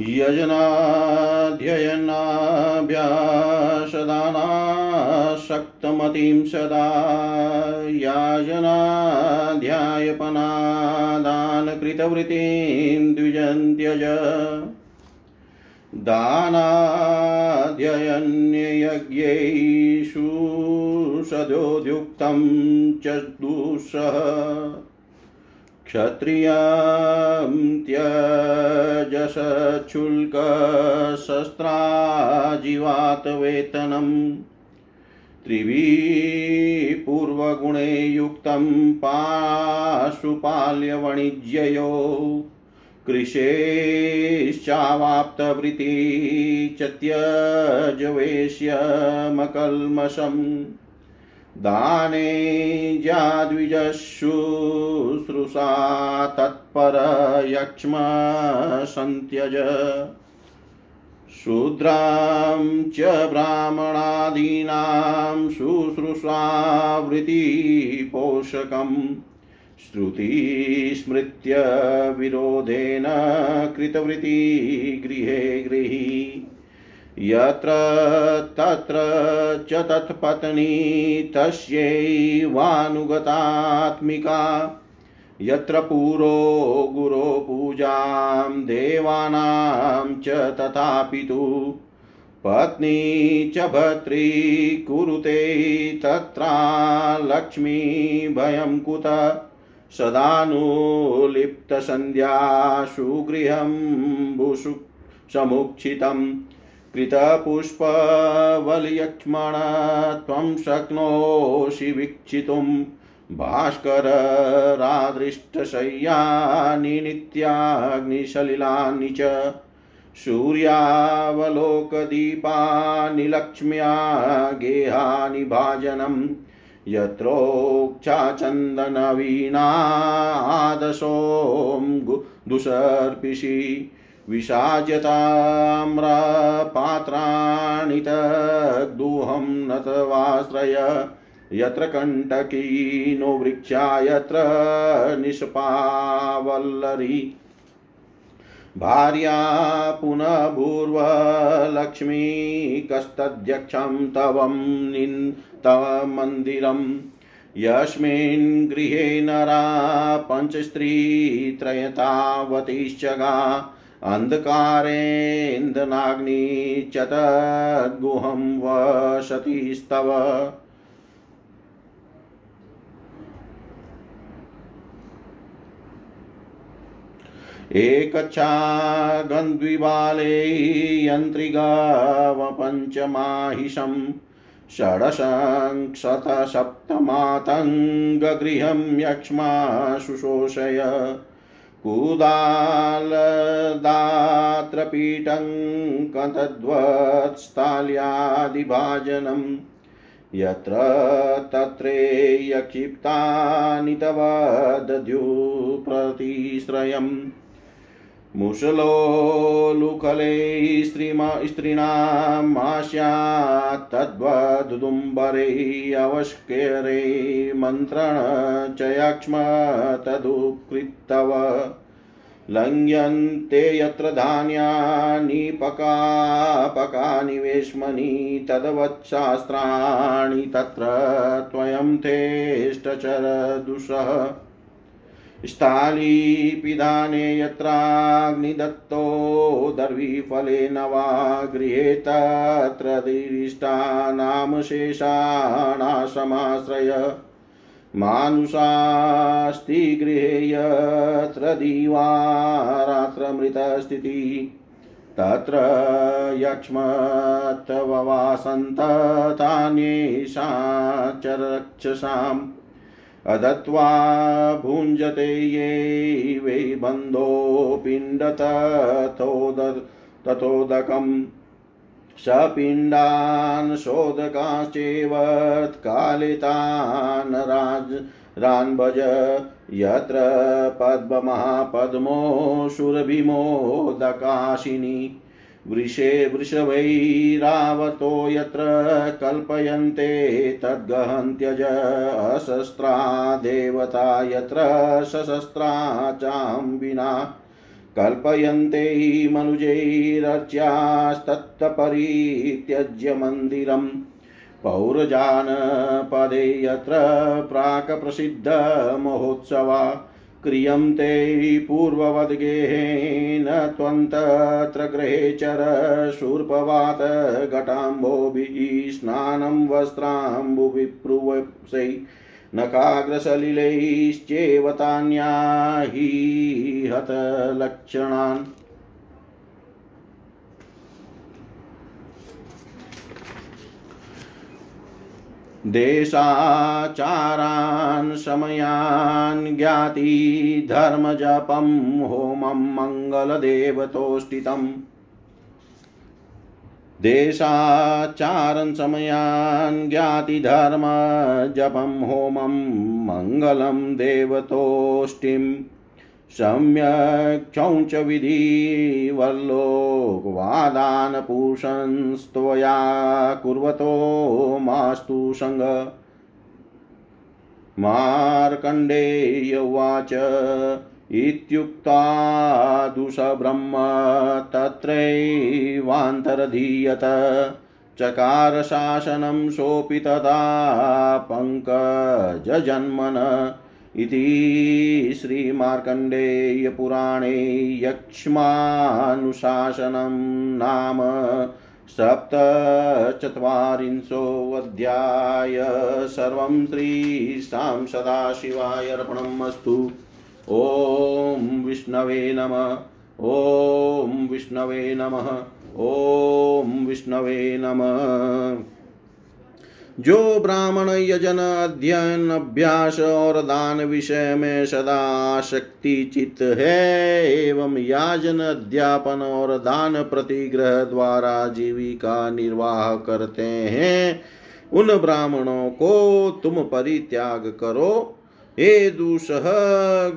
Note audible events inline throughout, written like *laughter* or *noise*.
यजनाध्ययनाभ्यासदानाशक्तमतिं सदा याजनाध्यायपनादानकृतवृत्तिं द्विजन्त्यज दानाध्ययन्ययज्ञैषु सदोद्युक्तं च दुःसः क्षत्रियं त्यजशुल्कशस्त्राजिवात वेतनम् त्रिभिः पूर्वगुणे युक्तं पाशुपाल्यवणिज्ययो कृशेश्चावाप्तवृत्ति च त्यजवेश्यमकल्मषम् दाने जाद्विजशुश्रूषा तत्परयक्ष्म सन्त्यज शूद्रां च ब्राह्मणादीनां शुश्रूषावृत्तिपोषकम् श्रुतिस्मृत्य विरोधेन कृतवृत्ति गृहे गृही। यत्र तत्र च तत्पत्नी तस्यैवानुगतात्मिका। यत्र पुरो गुरो पूजां देवानां च तथापि पत्नी च भर्त्री कुरुते तत्रा लक्ष्मी भयं कुत। सदानुलिप्तसन्ध्यासु समुक्षितम् कृतपुष्पवलयक्ष्मण त्वं शक्नोषि वीक्षितुं भास्कररादृष्टशय्यानि नित्याग्निसलिलानि च सूर्यावलोकदीपानि लक्ष्म्या गेहानि भाजनम् यत्रोक्षाचन्दनवीणादशों दुसर्पिषि विशाज्यताम्रपात्राणि तद्दुहं नतवाश्रय यत्र कण्टकी नो वृक्षा यत्र निष्पावल्लरी। भार्या पुनः भूर्वलक्ष्मी कस्तध्यक्षं तवं निन् तव मन्दिरम् यस्मिन् गृहे नरा पञ्चस्त्रीत्रयतावतिश्चगा अन्धकारेन्दनाग्नि च तद्गुहं वसतिस्तव एकच्छागन्द्विबाले यन्त्रिगावपञ्चमाहिषम् षडशङ्क्षतसप्तमातङ्गगृहं यक्ष्मा शुशोषय कुदालदात्रपीठङ्कतद्वत्स्थाल्यादिभाजनम् यत्र तत्रेयक्षिप्तानि तव दद्युप्रतिश्रयम् मुसलोलुकले स्त्रीमा स्त्रीणामास्यात् तद्वदुदुम्बरे अवस्क्यरे मन्त्रण च यक्ष्म तदुकृत्तव। लङ्घ्यन्ते यत्र धान्यानि पकापकानि वेश्मनि तद्वत्शास्त्राणि तत्र त्वयं तेष्टचरदुषः स्थालीपिधाने यत्राग्निदत्तो दर्वीफलेन वा गृहे तत्र दीरिष्टानामशेषाणाशमाश्रय मानुषास्ति गृहे यत्र दीवारात्रमृतस्थितिः तत्र यक्ष्मत्ववासन्ततान्येषा च रक्षसाम् अदत्वा भुञ्जते ये वै बन्धो पिण्डतथोदर तथोदकम् सपिण्डान् शोधकाश्चेवत्काले तान् राज रान्भज यत्र पद्ममहापद्मो सुरभिमोदकाशिनी। वृषे वृषभैरावतो यत्र कल्पयन्ते तद्गहन्त्यज अशस्त्रा देवता यत्र सशस्त्रा चाम्बिना। कल्पयन्ते मनुजैरर्च्यास्तत्तपरित्यज्य मन्दिरम् पौरजानपदे यत्र प्राक्प्रसिद्धमहोत्सवा क्रियन्ते पूर्ववद्गेहेन त्वन्तत्र गृहे चर शूर्पवात घटाम्भोभिः स्नानं वस्त्राम्बुविप्रुवप्सै नकाग्रसलिलैश्चेव तान्याहि हतलक्षणान्। देशाचारान् समयान् ज्ञाति धर्मजपं होमं मङ्गलदेवतोष्टितम् देशाचारन् समयान् ज्ञातिधर्मजपं होमं मङ्गलं देवतोष्टिम् सम्यक् विधिवल्लोकवादान् पुरुषंस्त्वया कुर्वतो मास्तु सङ्ग मार्कण्डेय उवाच इत्युक्तादुषब्रह्म तत्रैवान्तरधीयत। चकारशासनं सोऽपि तदा पङ्कजजन्मन। इति श्रीमार्कण्डेयपुराणे यक्ष्मानुशासनं नाम सप्तचत्वारिंशोऽध्याय। सर्वं श्रीशां सदाशिवाय अर्पणम् अस्तु ॐ विष्णवे नमः। ॐ विष्णवे नमः। ॐ विष्णवे नमः। जो ब्राह्मण यजन अध्ययन, अभ्यास और दान विषय में सदा शक्ति चित है, एवं याजन अध्यापन और दान प्रतिग्रह द्वारा जीविका निर्वाह करते हैं, उन ब्राह्मणों को तुम परित्याग करो। हे दूसह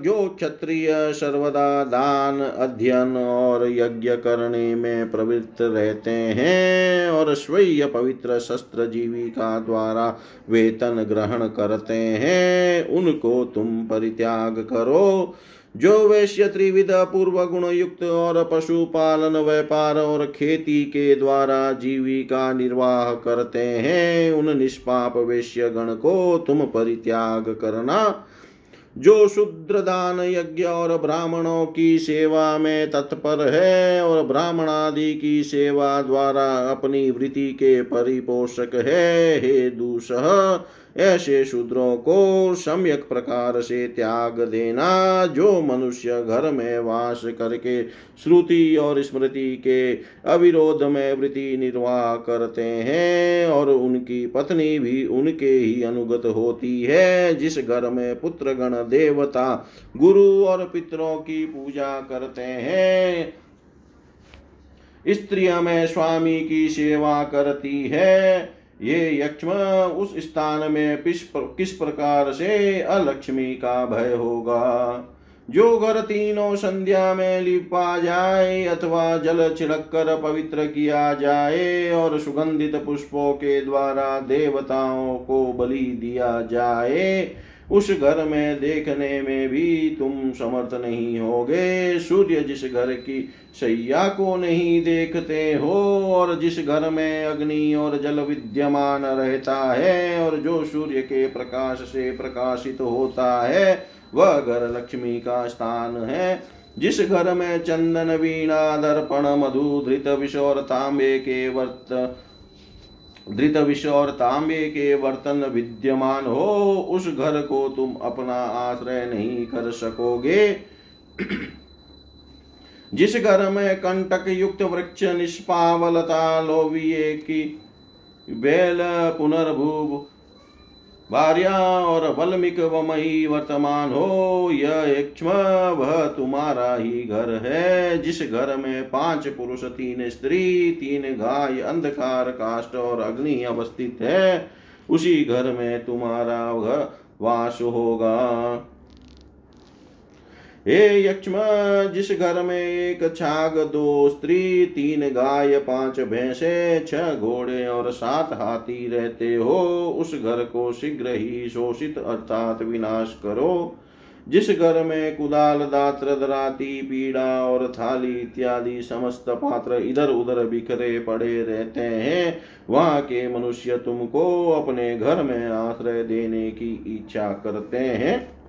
जो क्षत्रिय सर्वदा दान अध्ययन और यज्ञ करने में प्रवृत्त रहते हैं और स्वयं पवित्र शस्त्र जीविका द्वारा वेतन ग्रहण करते हैं, उनको तुम परित्याग करो। जो वैश्य त्रिविध पूर्व गुण युक्त और पशुपालन व्यापार और खेती के द्वारा जीविका निर्वाह करते हैं, उन निष्पाप वैश्य गण को तुम परित्याग करना। जो शुद्र दान यज्ञ और ब्राह्मणों की सेवा में तत्पर है और ब्राह्मण आदि की सेवा द्वारा अपनी वृत्ति के परिपोषक है, हे दूसह ऐसे शूद्रों को सम्यक प्रकार से त्याग देना जो मनुष्य घर में वास करके श्रुति और स्मृति के अविरोध में वृत्ति निर्वाह करते हैं और उनकी पत्नी भी उनके ही अनुगत होती है, जिस घर में पुत्र गण देवता गुरु और पितरों की पूजा करते हैं। स्त्रियों में स्वामी की सेवा करती है। ये यक्ष्म उस स्थान में किस प्रकार से अलक्ष्मी का भय होगा? जो घर तीनों संध्या में लिपा जाए अथवा जल छिड़क कर पवित्र किया जाए और सुगंधित पुष्पों के द्वारा देवताओं को बलि दिया जाए उस घर में देखने में भी तुम समर्थ नहीं होगे। सूर्य जिस घर की सैया को नहीं देखते हो, और जिस घर में अग्नि और जल विद्यमान रहता है, और जो सूर्य के प्रकाश से प्रकाशित होता है, वह घर लक्ष्मी का स्थान है। जिस घर में चंदन, वीणा, दर्पण, मधु, धृत, विष और तांबे के वर्त धृत विष और तांबे के बर्तन विद्यमान हो, उस घर को तुम अपना आश्रय नहीं कर सकोगे। *clears throat* जिस घर में कंटक युक्त वृक्ष निष्पावलता लोविये की, बेल पुनर्भू भार्या और वल्मिक वमयी वर्तमान हो, यह वह तुम्हारा ही घर है, जिस घर में पाँच पुरुष, तीन स्त्री, तीन गाय, अंधकार, काष्ट और अग्नि अवस्थित है, उसी घर में तुम्हारा वह वास होगा। हे यक्ष्म जिस घर में एक छाग, दो स्त्री, तीन गाय, पाँच भैंसे, छह घोड़े और सात हाथी रहते हो, उस घर को शीघ्र ही शोषित अर्थात विनाश करो। जिस घर में कुदाल, दात्र, दराती, पीड़ा और थाली इत्यादि समस्त पात्र इधर उधर बिखरे पड़े रहते हैं, वहाँ के मनुष्य तुमको अपने घर में आश्रय देने की इच्छा करते हैं।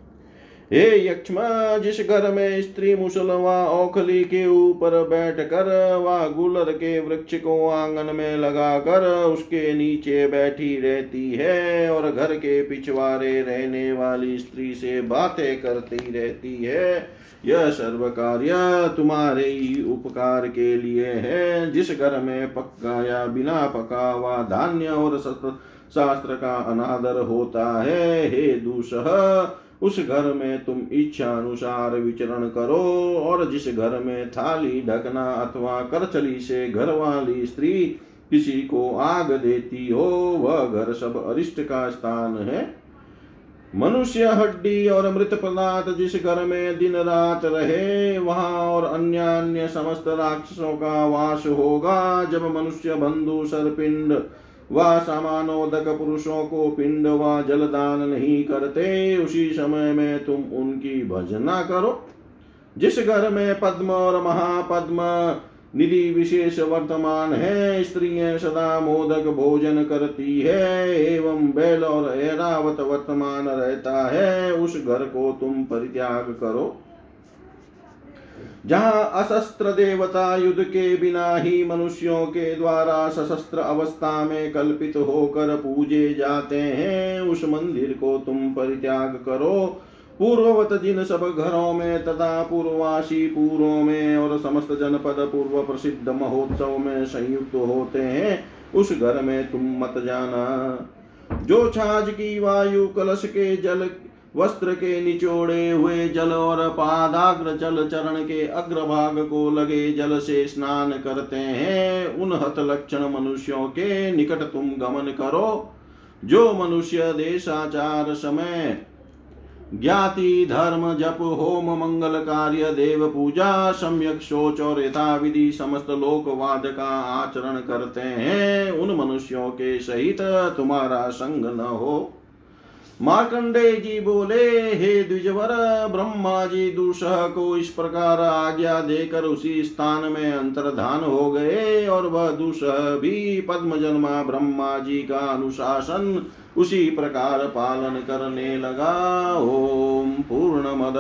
हे यक्ष्म, जिस घर में स्त्री मुसल व औखली के ऊपर बैठ कर व गुलर के वृक्ष को आँगन में लगा कर उसके नीचे बैठी रहती है और घर के पिछवाड़े रहने वाली स्त्री से बातें करती रहती है, यह सर्व कार्य तुम्हारे ही उपकार के लिए है। जिस घर में पक्का या बिना पका हुआ धान्य और शास्त्र का अनादर होता है, हे दूसह उस घर में तुम इच्छा अनुसार विचरण करो और जिस घर में थाली ढकना अथवा करचली से घर वाली स्त्री किसी को आग देती हो, वह घर सब अरिष्ट का स्थान है। मनुष्य हड्डी और मृत पदार्थ जिस घर में दिन रात रहे, वहाँ और अन्य अन्य समस्त राक्षसों का वास होगा। जब मनुष्य बंधु, सरपिंड व समानोदक पुरुषों को पिंड व जलदान नहीं करते, उसी समय में तुम उनकी भजना करो। जिस घर में पद्म और महापद्म निधि विशेष वर्तमान है, स्त्रियाँ सदा मोदक भोजन करती है, एवं बैल और ऐरावत वर्तमान रहता है, उस घर को तुम परित्याग करो। जहाँ अशस्त्र देवता युद्ध के बिना ही मनुष्यों के द्वारा सशस्त्र अवस्था में कल्पित होकर पूजे जाते हैं। उस मंदिर को तुम परित्याग करो। पूर्ववत जिन सब घरों में तथा पूर्ववासी पूर्वों में और समस्त जनपद पूर्व प्रसिद्ध महोत्सव में संयुक्त होते हैं। उस घर में तुम मत जाना। जो छाछ की वायु कलश के जल वस्त्र के निचोड़े हुए जल और पादाग्र जल चरण के अग्रभाग को लगे जल से स्नान करते हैं। उन हत लक्षण मनुष्यों के निकट तुम गमन करो, जो मनुष्य देशाचार समय, ज्ञाति, धर्म, जप, होम, मंगल कार्य, देव पूजा, सम्यक सोच और यथा विधि समस्त लोकवाद का आचरण करते हैं। उन मनुष्यों के सहित तुम्हारा संग न हो। मार्कंडे जी बोले, हे द्विजवर ब्रह्मा जी दूसह को इस प्रकार आज्ञा देकर उसी स्थान में अंतर्धान हो गए और वह दूसह भी पद्म जन्मा ब्रह्मा जी का अनुशासन उसी प्रकार पालन करने लगा। ओम पूर्ण मद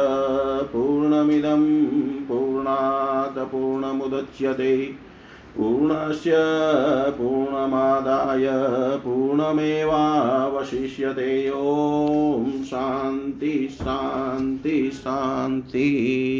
पूर्णमिदम पूर्णात पूर्ण पूर्णमुदच्यते। पूर्णस्य पूर्णमादाय पूर्णमेवावशिष्यते। ॐ शान्ति शान्ति शान्ति